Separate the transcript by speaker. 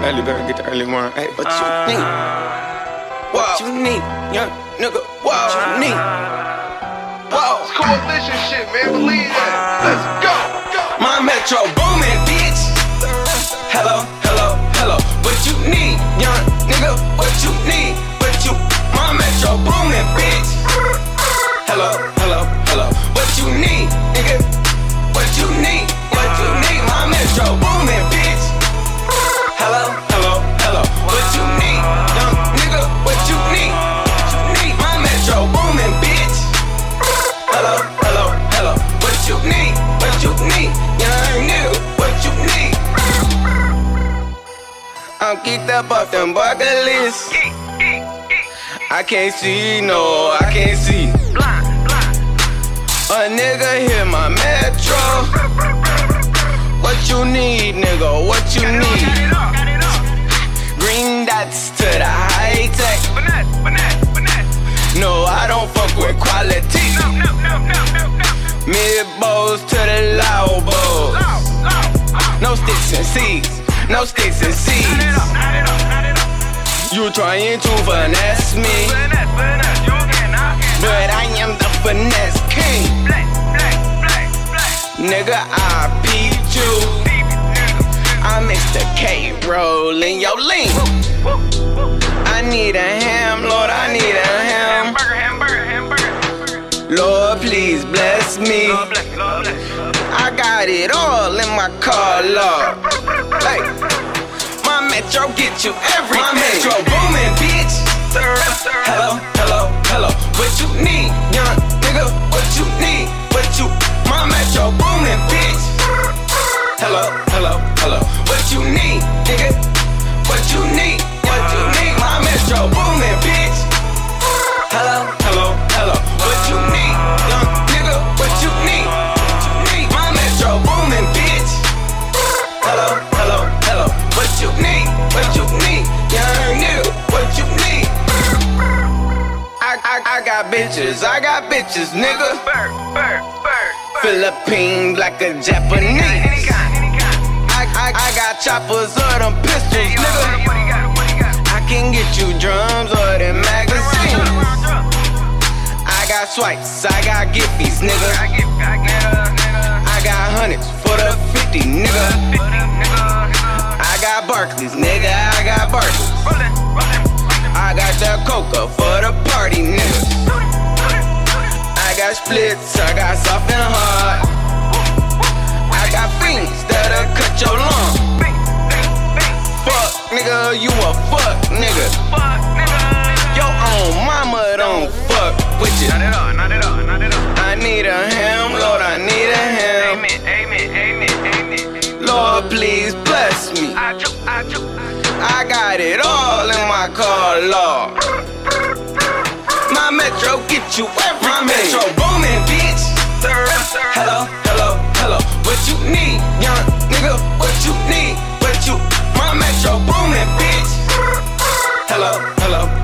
Speaker 1: Early better get the early morning. Hey, what you uh-huh. need? What you need, young nigga? What you uh-huh. need? Whoa.
Speaker 2: It's coalition shit, man. Believe that. Let's go. go.
Speaker 1: My metro booming, bitch. Hello, hello, hello. What you need, young nigga? What you need? What you? My metro booming, bitch. Hello, hello, hello. What you need, nigga? What you need? What you uh-huh. need? My metro booming, I'm geeked up off them bucket list. I can't see, no, I can't see. A nigga hit my metro. What you need, nigga? What you need? Green dots to the high tech. No, I don't fuck with quality. Mid bows to the low bows. No sticks and seeds. No sticks and seeds. You trying to finesse me, but I am the finesse king. Nigga, I peeped you. I mix the K roll in your lean. I got it all in my car, Lord. Hey, my metro get you everything. My metro booming, bitch. Hello, hello, hello. What you need, I, I, I got bitches, I got bitches, nigga. Philippine, black or Japanese. I, I, I got choppers or them pistols, nigga. I can get you drums or them magazines. I got swipes, I got giffies, nigga. I got hundreds for the 50, nigga. I got Barclays, nigga. I got Barclays. I got that coca for the party, nigga. I got splits, I got soft and hard. I got fiends that'll cut your lung. Fuck, nigga, you a fuck, nigga. Your own mama don't fuck with you. I need a ham, Lord, I need a ham. Lord, please bless me. I got it all in my car, Lord metro, get you everything. My metro booming, bitch. Hello, hello, hello. What you need, young nigga? What you need? What you? My metro booming, bitch. Hello, hello.